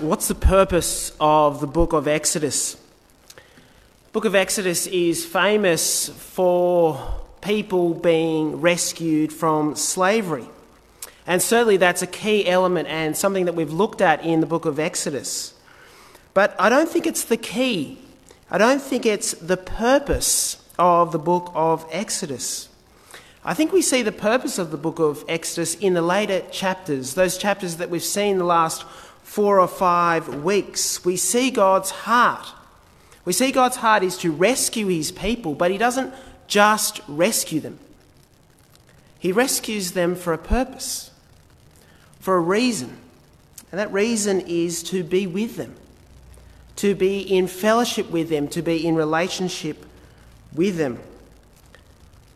What's the purpose of the book of Exodus? The book of Exodus is famous for people being rescued from slavery. And certainly that's a key element and something that we've looked at in the book of Exodus. But I don't think it's the key. I don't think it's the purpose of the book of Exodus. I think we see the purpose of the book of Exodus in the later chapters, those chapters that we've seen the last four or five weeks, we see God's heart. We see God's heart is to rescue his people, but he doesn't just rescue them. He rescues them for a purpose, for a reason. And that reason is to be with them, to be in fellowship with them, to be in relationship with them.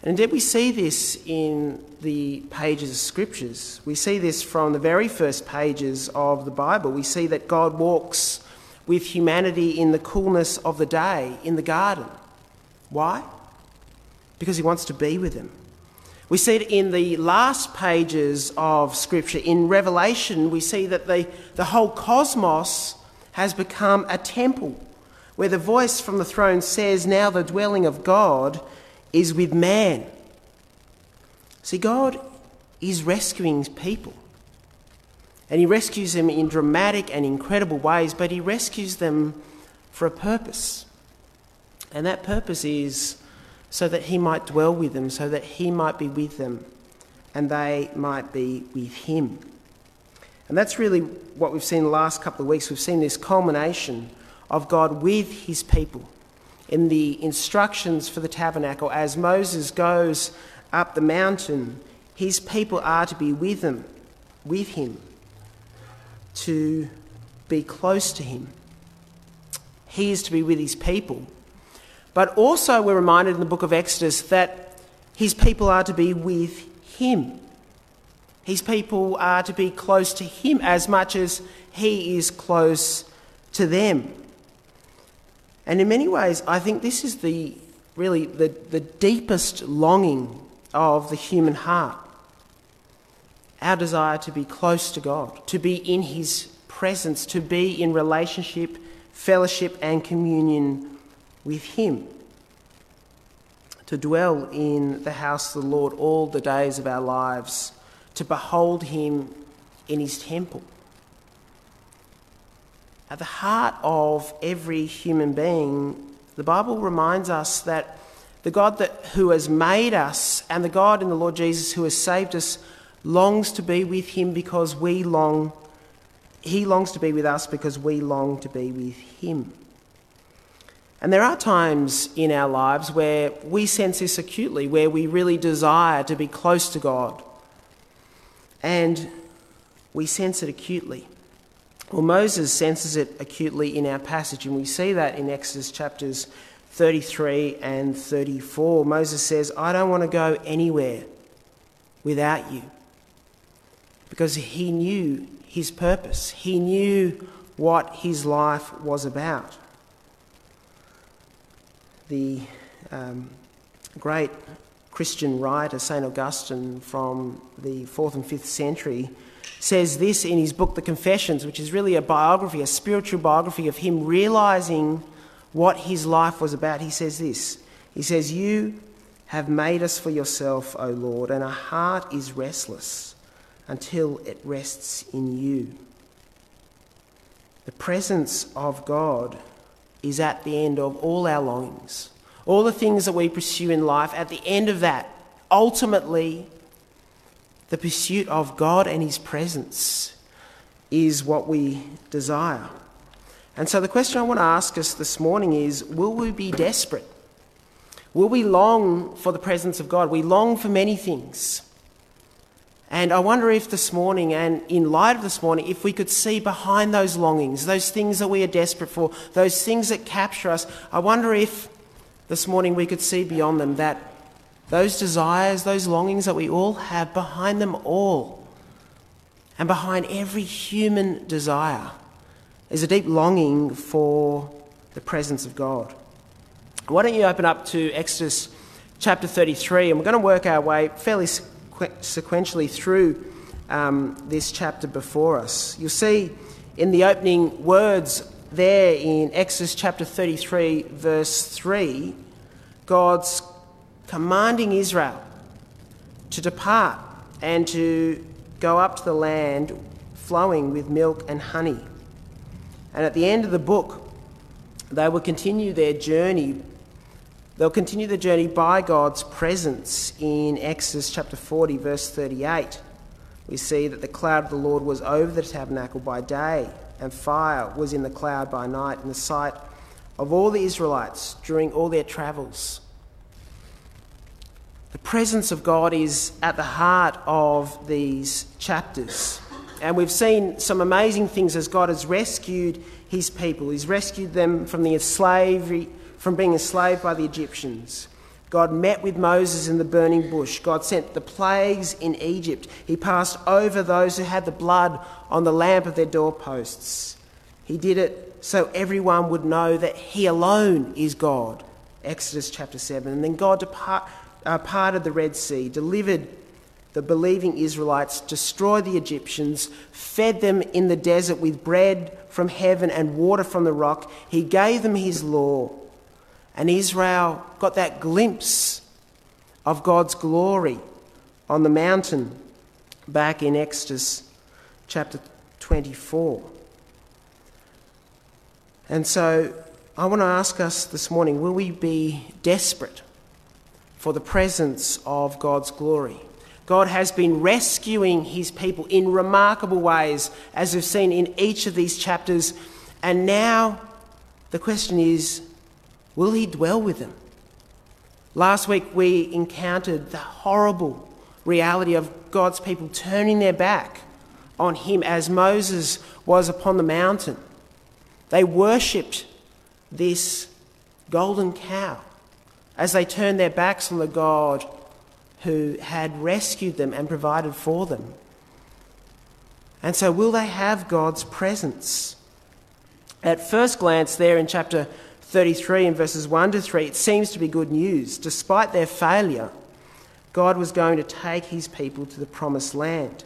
And indeed, we see this in the pages of scriptures. We see this from the very first pages of the Bible. We see that God walks with humanity in the coolness of the day in the garden. Why? Because he wants to be with them. We see it in the last pages of Scripture. In Revelation, we see that the, the whole cosmos has become a temple where the voice from the throne says, Now the dwelling of God is with man. See, God is rescuing people. And He rescues them in dramatic and incredible ways, but He rescues them for a purpose. And that purpose is so that He might dwell with them, so that He might be with them, and they might be with Him. And that's really what we've seen the last couple of weeks. We've seen this culmination of God with His people in the instructions for the tabernacle as Moses goes up the mountain, his people are to be with him, with him, to be close to him. He is to be with his people. But also, we're reminded in the book of Exodus that his people are to be with him. His people are to be close to him as much as he is close to them. And in many ways, I think this is the really the, the deepest longing of the human heart. Our desire to be close to God, to be in His presence, to be in relationship, fellowship, and communion with Him. To dwell in the house of the Lord all the days of our lives, to behold Him in His temple. At the heart of every human being, the Bible reminds us that the God that, who has made us and the God in the Lord Jesus who has saved us longs to be with him because we long, he longs to be with us because we long to be with him. And there are times in our lives where we sense this acutely, where we really desire to be close to God. And we sense it acutely. Well, Moses senses it acutely in our passage, and we see that in Exodus chapters 33 and 34. Moses says, I don't want to go anywhere without you. Because he knew his purpose, he knew what his life was about. The um, great Christian writer, St. Augustine, from the 4th and 5th century, says this in his book, The Confessions, which is really a biography, a spiritual biography of him realizing what his life was about. He says this He says, You have made us for yourself, O Lord, and our heart is restless until it rests in you. The presence of God is at the end of all our longings, all the things that we pursue in life. At the end of that, ultimately, the pursuit of God and His presence is what we desire. And so the question I want to ask us this morning is will we be desperate? Will we long for the presence of God? We long for many things. And I wonder if this morning, and in light of this morning, if we could see behind those longings, those things that we are desperate for, those things that capture us, I wonder if this morning we could see beyond them that those desires, those longings that we all have, behind them all, and behind every human desire, is a deep longing for the presence of God. Why don't you open up to Exodus chapter 33, and we're going to work our way fairly sequentially through um, this chapter before us. You'll see in the opening words there in Exodus chapter 33, verse 3, God's commanding Israel to depart and to go up to the land flowing with milk and honey. And at the end of the book, they will continue their journey. They'll continue the journey by God's presence in Exodus chapter 40, verse 38. We see that the cloud of the Lord was over the tabernacle by day, and fire was in the cloud by night in the sight of all the Israelites during all their travels. The presence of God is at the heart of these chapters. And we've seen some amazing things as God has rescued his people. He's rescued them from the slavery, from being enslaved by the Egyptians. God met with Moses in the burning bush. God sent the plagues in Egypt. He passed over those who had the blood on the lamp of their doorposts. He did it so everyone would know that He alone is God. Exodus chapter 7. And then God depart, uh, parted the Red Sea, delivered the believing Israelites, destroyed the Egyptians, fed them in the desert with bread from heaven and water from the rock. He gave them His law. And Israel got that glimpse of God's glory on the mountain back in Exodus chapter 24. And so I want to ask us this morning will we be desperate for the presence of God's glory? God has been rescuing his people in remarkable ways, as we've seen in each of these chapters. And now the question is will he dwell with them? Last week we encountered the horrible reality of God's people turning their back on him as Moses was upon the mountain. They worshipped this golden cow as they turned their backs on the God who had rescued them and provided for them. And so, will they have God's presence? At first glance, there in chapter 33 and verses 1 to 3, it seems to be good news. Despite their failure, God was going to take his people to the promised land.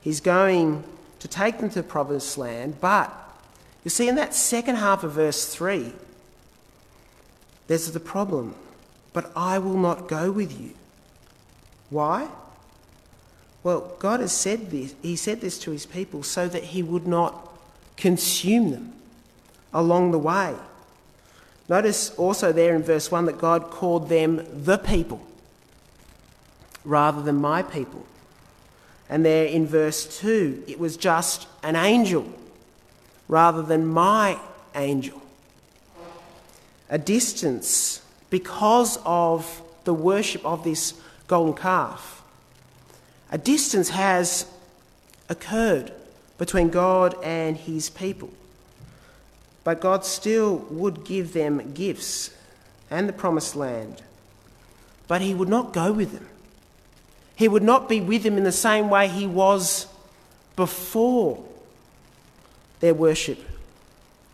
He's going to take them to the promised land, but you see, in that second half of verse 3, there's the problem. But I will not go with you. Why? Well, God has said this. He said this to his people so that he would not consume them along the way. Notice also there in verse 1 that God called them the people rather than my people. And there in verse 2, it was just an angel rather than my angel. A distance because of the worship of this golden calf. A distance has occurred between God and his people. But God still would give them gifts and the promised land. But he would not go with them. He would not be with them in the same way he was before their worship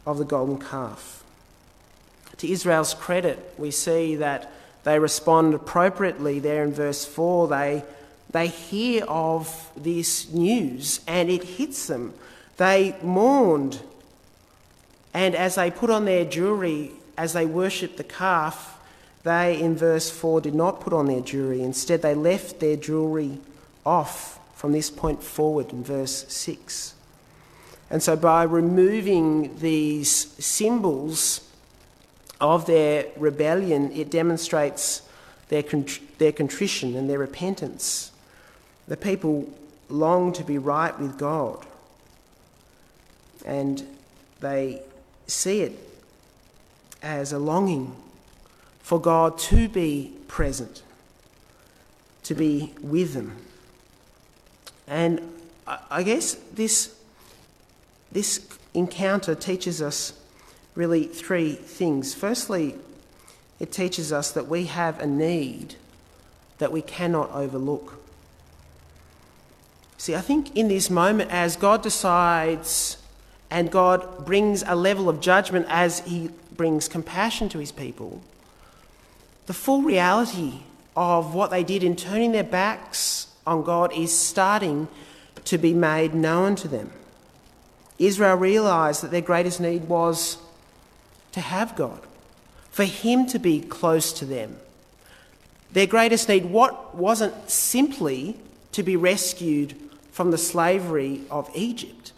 of the golden calf. To Israel's credit, we see that they respond appropriately there in verse 4. They, they hear of this news and it hits them. They mourned. And as they put on their jewelry, as they worshipped the calf, they, in verse 4, did not put on their jewelry. Instead, they left their jewelry off from this point forward in verse 6. And so, by removing these symbols of their rebellion, it demonstrates their, their contrition and their repentance. The people long to be right with God, and they see it as a longing for God to be present, to be with them. And I guess this, this encounter teaches us really three things. Firstly, it teaches us that we have a need that we cannot overlook. See, I think in this moment, as God decides and God brings a level of judgment as He brings compassion to His people, the full reality of what they did in turning their backs on God is starting to be made known to them. Israel realized that their greatest need was to have God, for Him to be close to them. Their greatest need what wasn't simply to be rescued from the slavery of Egypt,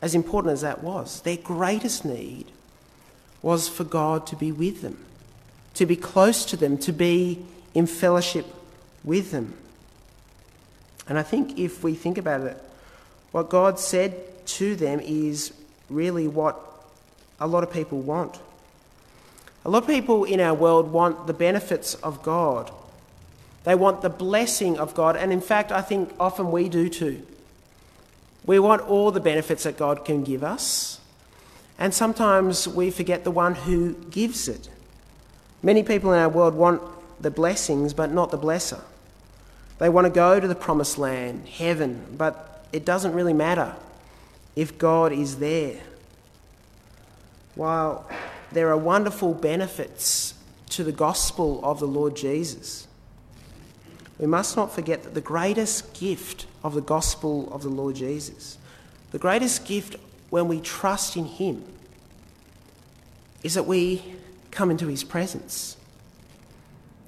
as important as that was. Their greatest need was for God to be with them, to be close to them, to be in fellowship with them. And I think if we think about it, what God said to them is really what a lot of people want. A lot of people in our world want the benefits of God. They want the blessing of God. And in fact, I think often we do too. We want all the benefits that God can give us. And sometimes we forget the one who gives it. Many people in our world want the blessings, but not the blesser. They want to go to the promised land, heaven, but it doesn't really matter if God is there. While there are wonderful benefits to the gospel of the Lord Jesus, we must not forget that the greatest gift of the gospel of the Lord Jesus, the greatest gift when we trust in Him, is that we come into His presence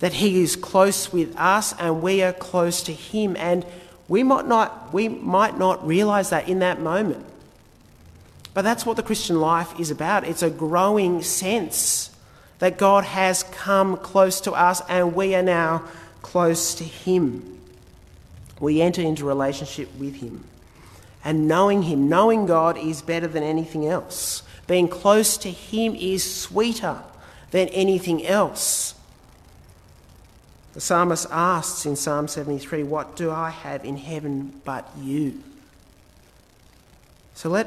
that He is close with us and we are close to Him. And we might not, we might not realize that in that moment. But that's what the Christian life is about. It's a growing sense that God has come close to us and we are now close to Him. We enter into relationship with Him. And knowing Him, knowing God, is better than anything else. Being close to Him is sweeter than anything else. The psalmist asks in Psalm 73, What do I have in heaven but you? So let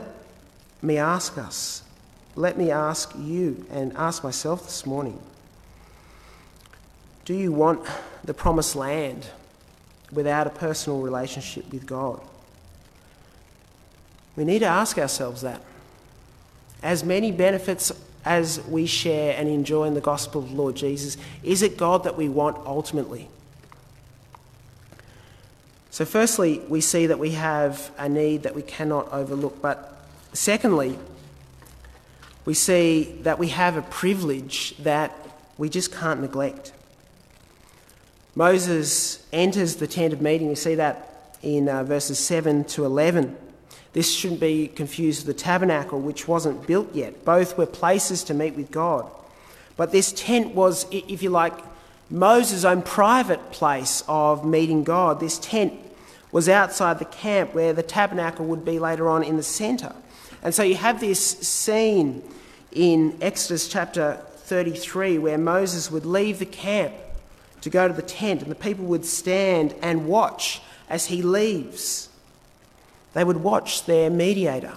me ask us, let me ask you and ask myself this morning do you want the promised land without a personal relationship with God? We need to ask ourselves that. As many benefits as we share and enjoy in the gospel of the Lord Jesus? Is it God that we want ultimately? So, firstly, we see that we have a need that we cannot overlook. But secondly, we see that we have a privilege that we just can't neglect. Moses enters the tent of meeting. We see that in uh, verses 7 to 11. This shouldn't be confused with the tabernacle, which wasn't built yet. Both were places to meet with God. But this tent was, if you like, Moses' own private place of meeting God. This tent was outside the camp where the tabernacle would be later on in the centre. And so you have this scene in Exodus chapter 33 where Moses would leave the camp to go to the tent, and the people would stand and watch as he leaves. They would watch their mediator,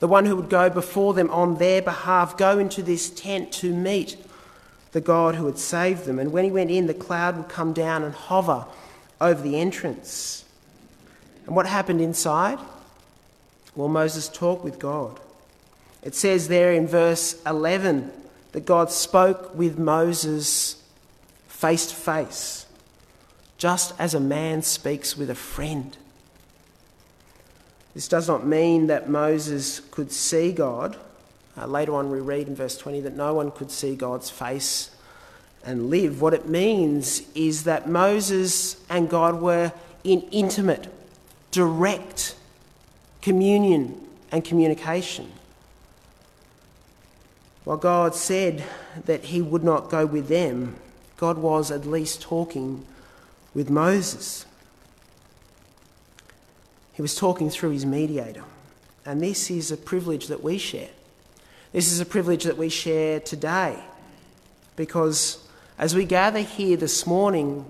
the one who would go before them on their behalf, go into this tent to meet the God who had saved them. And when he went in, the cloud would come down and hover over the entrance. And what happened inside? Well, Moses talked with God. It says there in verse 11 that God spoke with Moses face to face, just as a man speaks with a friend. This does not mean that Moses could see God. Uh, later on, we read in verse 20 that no one could see God's face and live. What it means is that Moses and God were in intimate, direct communion and communication. While God said that he would not go with them, God was at least talking with Moses. He was talking through his mediator. And this is a privilege that we share. This is a privilege that we share today because as we gather here this morning,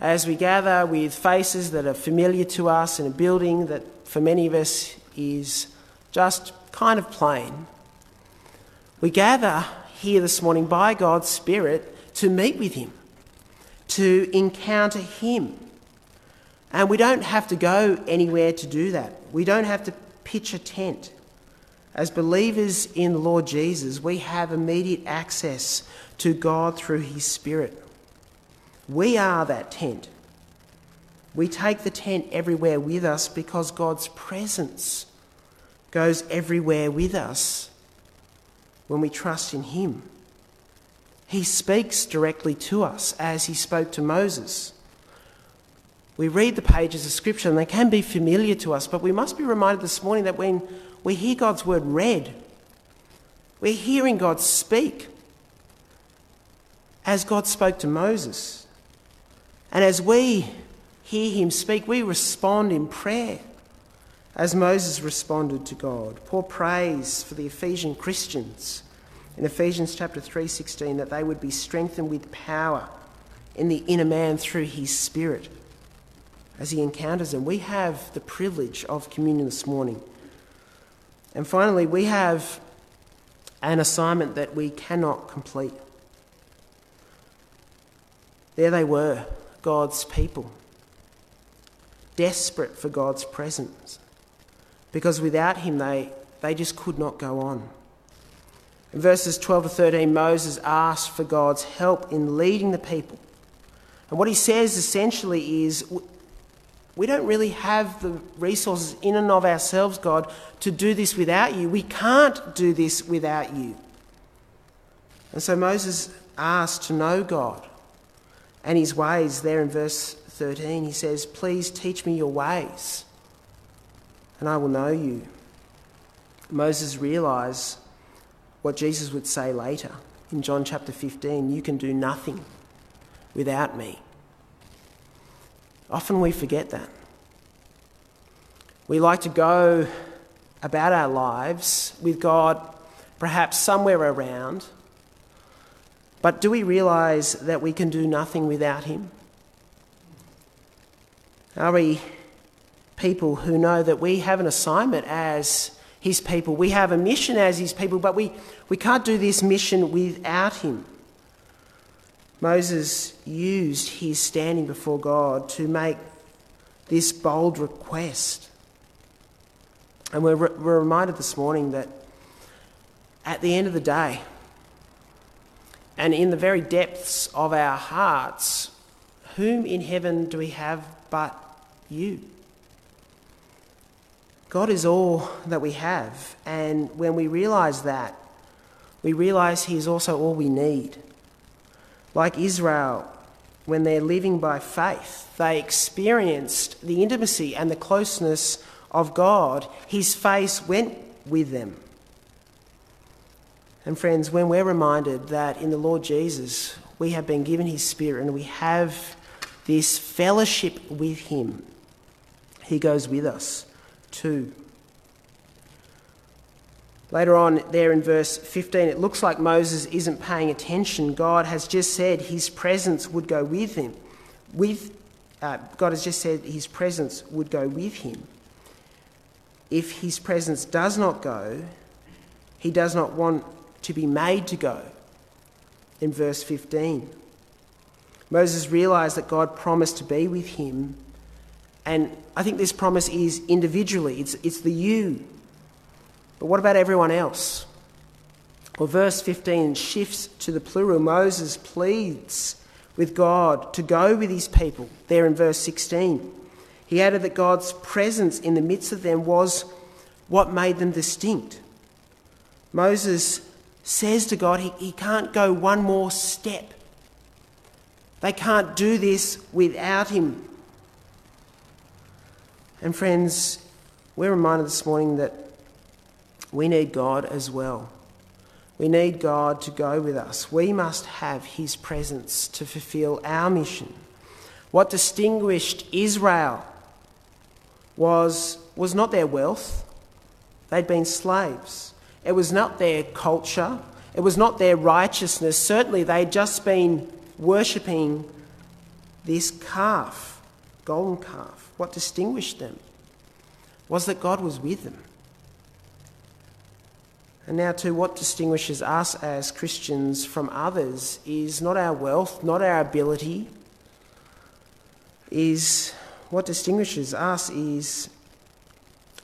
as we gather with faces that are familiar to us in a building that for many of us is just kind of plain, we gather here this morning by God's Spirit to meet with Him, to encounter Him and we don't have to go anywhere to do that. We don't have to pitch a tent. As believers in the Lord Jesus, we have immediate access to God through His Spirit. We are that tent. We take the tent everywhere with us because God's presence goes everywhere with us when we trust in Him. He speaks directly to us as He spoke to Moses. We read the pages of Scripture and they can be familiar to us, but we must be reminded this morning that when we hear God's word read, we're hearing God speak as God spoke to Moses. And as we hear him speak, we respond in prayer as Moses responded to God. Paul prays for the Ephesian Christians in Ephesians chapter 3:16 that they would be strengthened with power in the inner man through his spirit as he encounters them. We have the privilege of communion this morning. And finally, we have an assignment that we cannot complete. There they were, God's people, desperate for God's presence, because without Him they, they just could not go on. In verses 12 to 13, Moses asked for God's help in leading the people. And what he says essentially is we don't really have the resources in and of ourselves, God, to do this without you. We can't do this without you. And so Moses asked to know God and his ways. There in verse 13, he says, Please teach me your ways, and I will know you. Moses realized what Jesus would say later in John chapter 15 You can do nothing without me. Often we forget that. We like to go about our lives with God perhaps somewhere around, but do we realize that we can do nothing without Him? Are we people who know that we have an assignment as His people? We have a mission as His people, but we, we can't do this mission without Him. Moses used his standing before God to make this bold request. And we're, re- we're reminded this morning that at the end of the day, and in the very depths of our hearts, whom in heaven do we have but you? God is all that we have, and when we realise that, we realise He is also all we need. Like Israel, when they're living by faith, they experienced the intimacy and the closeness of God. His face went with them. And friends, when we're reminded that in the Lord Jesus we have been given His Spirit and we have this fellowship with Him, He goes with us too. Later on, there in verse 15, it looks like Moses isn't paying attention. God has just said his presence would go with him. With, uh, God has just said his presence would go with him. If his presence does not go, he does not want to be made to go. In verse 15, Moses realized that God promised to be with him. And I think this promise is individually, it's, it's the you but what about everyone else? Well, verse 15 shifts to the plural. Moses pleads with God to go with his people, there in verse 16. He added that God's presence in the midst of them was what made them distinct. Moses says to God he, he can't go one more step. They can't do this without him. And friends, we're reminded this morning that we need God as well. We need God to go with us. We must have His presence to fulfill our mission. What distinguished Israel was, was not their wealth, they'd been slaves. It was not their culture, it was not their righteousness. Certainly, they'd just been worshipping this calf, golden calf. What distinguished them was that God was with them. And now, too, what distinguishes us as Christians from others is not our wealth, not our ability, is what distinguishes us is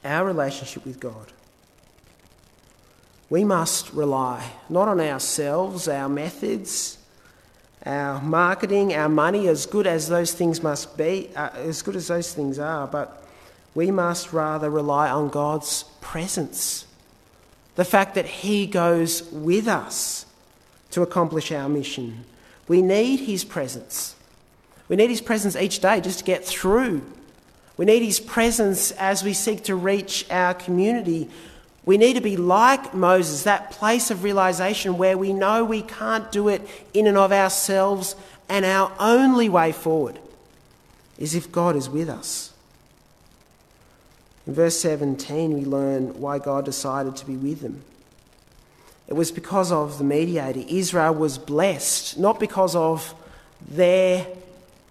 our relationship with God. We must rely not on ourselves, our methods, our marketing, our money, as good as those things must be, uh, as good as those things are, but We must rather rely on God's presence. The fact that He goes with us to accomplish our mission. We need His presence. We need His presence each day just to get through. We need His presence as we seek to reach our community. We need to be like Moses, that place of realization where we know we can't do it in and of ourselves, and our only way forward is if God is with us. In verse 17, we learn why God decided to be with them. It was because of the mediator. Israel was blessed, not because of their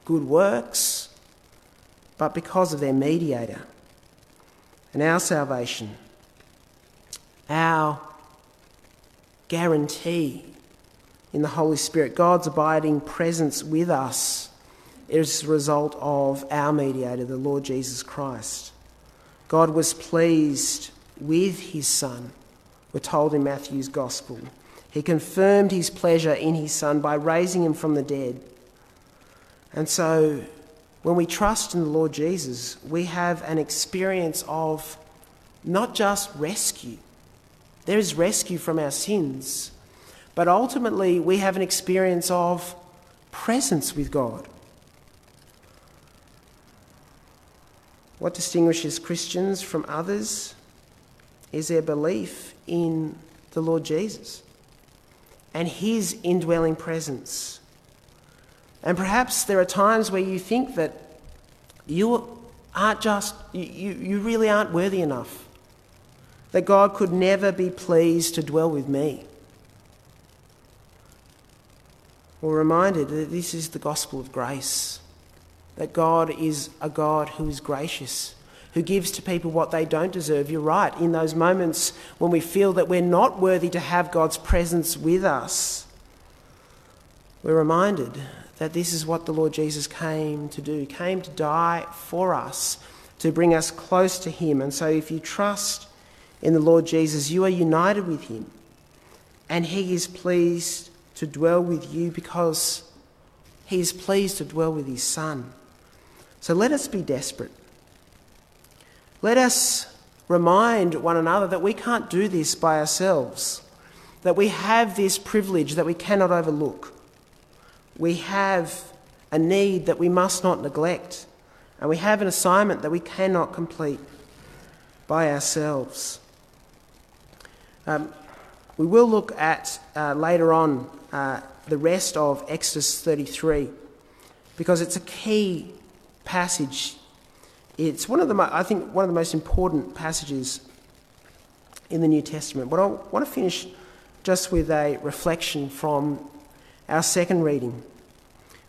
good works, but because of their mediator. And our salvation, our guarantee in the Holy Spirit, God's abiding presence with us, is a result of our mediator, the Lord Jesus Christ. God was pleased with his Son, we're told in Matthew's Gospel. He confirmed his pleasure in his Son by raising him from the dead. And so, when we trust in the Lord Jesus, we have an experience of not just rescue, there is rescue from our sins, but ultimately we have an experience of presence with God. What distinguishes Christians from others is their belief in the Lord Jesus and his indwelling presence. And perhaps there are times where you think that you aren't just, you, you really aren't worthy enough, that God could never be pleased to dwell with me. We're reminded that this is the gospel of grace that God is a God who is gracious, who gives to people what they don't deserve. You're right, in those moments when we feel that we're not worthy to have God's presence with us, we're reminded that this is what the Lord Jesus came to do, came to die for us, to bring us close to Him. And so if you trust in the Lord Jesus, you are united with Him, and He is pleased to dwell with you because He is pleased to dwell with His Son. So let us be desperate. Let us remind one another that we can't do this by ourselves, that we have this privilege that we cannot overlook. We have a need that we must not neglect, and we have an assignment that we cannot complete by ourselves. Um, we will look at uh, later on uh, the rest of Exodus 33 because it's a key passage. It's one of the, I think, one of the most important passages in the New Testament. But I want to finish just with a reflection from our second reading,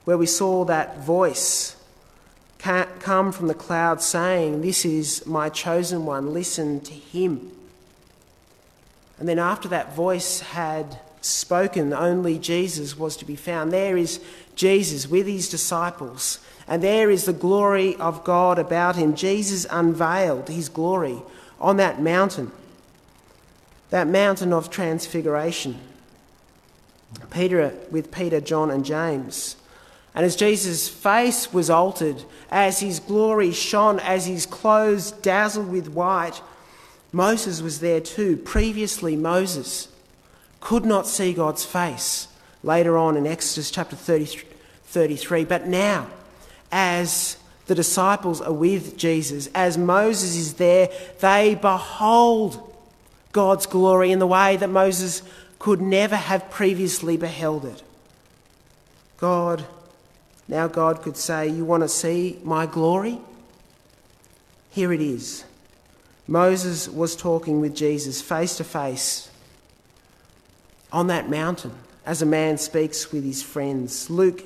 where we saw that voice come from the cloud saying, This is my chosen one, listen to him. And then after that voice had spoken, only Jesus was to be found. There is Jesus with his disciples and there is the glory of God about him. Jesus unveiled his glory on that mountain, that mountain of transfiguration. Peter, with Peter, John, and James. And as Jesus' face was altered, as his glory shone, as his clothes dazzled with white, Moses was there too. Previously, Moses could not see God's face later on in Exodus chapter 33. But now, as the disciples are with Jesus, as Moses is there, they behold God's glory in the way that Moses could never have previously beheld it. God, now God could say, You want to see my glory? Here it is. Moses was talking with Jesus face to face on that mountain as a man speaks with his friends. Luke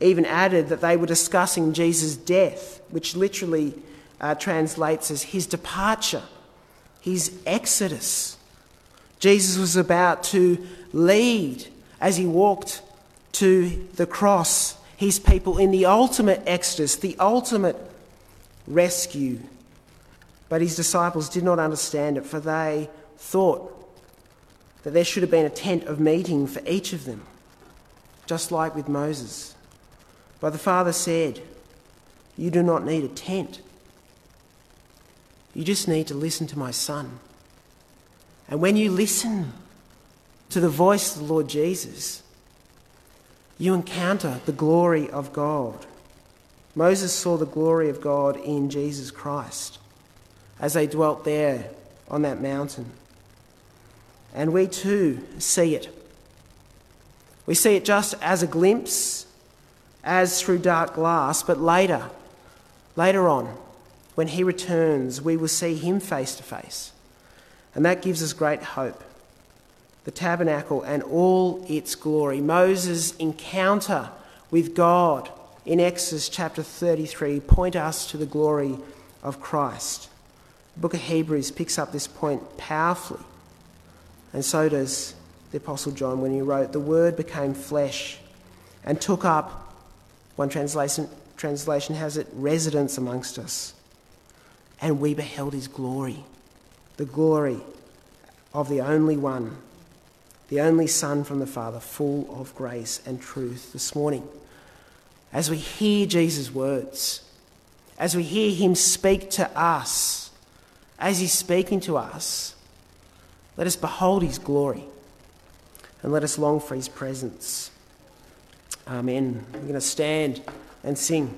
even added that they were discussing Jesus' death, which literally uh, translates as his departure, his exodus. Jesus was about to lead as he walked to the cross his people in the ultimate exodus, the ultimate rescue. But his disciples did not understand it, for they thought that there should have been a tent of meeting for each of them, just like with Moses. But the Father said, You do not need a tent. You just need to listen to my Son. And when you listen to the voice of the Lord Jesus, you encounter the glory of God. Moses saw the glory of God in Jesus Christ as they dwelt there on that mountain. And we too see it. We see it just as a glimpse, as through dark glass, but later, later on, when he returns, we will see him face to face. And that gives us great hope. The tabernacle and all its glory. Moses' encounter with God in Exodus chapter 33 point us to the glory of Christ. The book of Hebrews picks up this point powerfully. And so does the Apostle John when he wrote, The Word became flesh and took up, one translation, translation has it, residence amongst us. And we beheld his glory, the glory of the only one, the only Son from the Father, full of grace and truth this morning. As we hear Jesus' words, as we hear him speak to us, as he's speaking to us, let us behold his glory and let us long for his presence. Amen. We're going to stand and sing.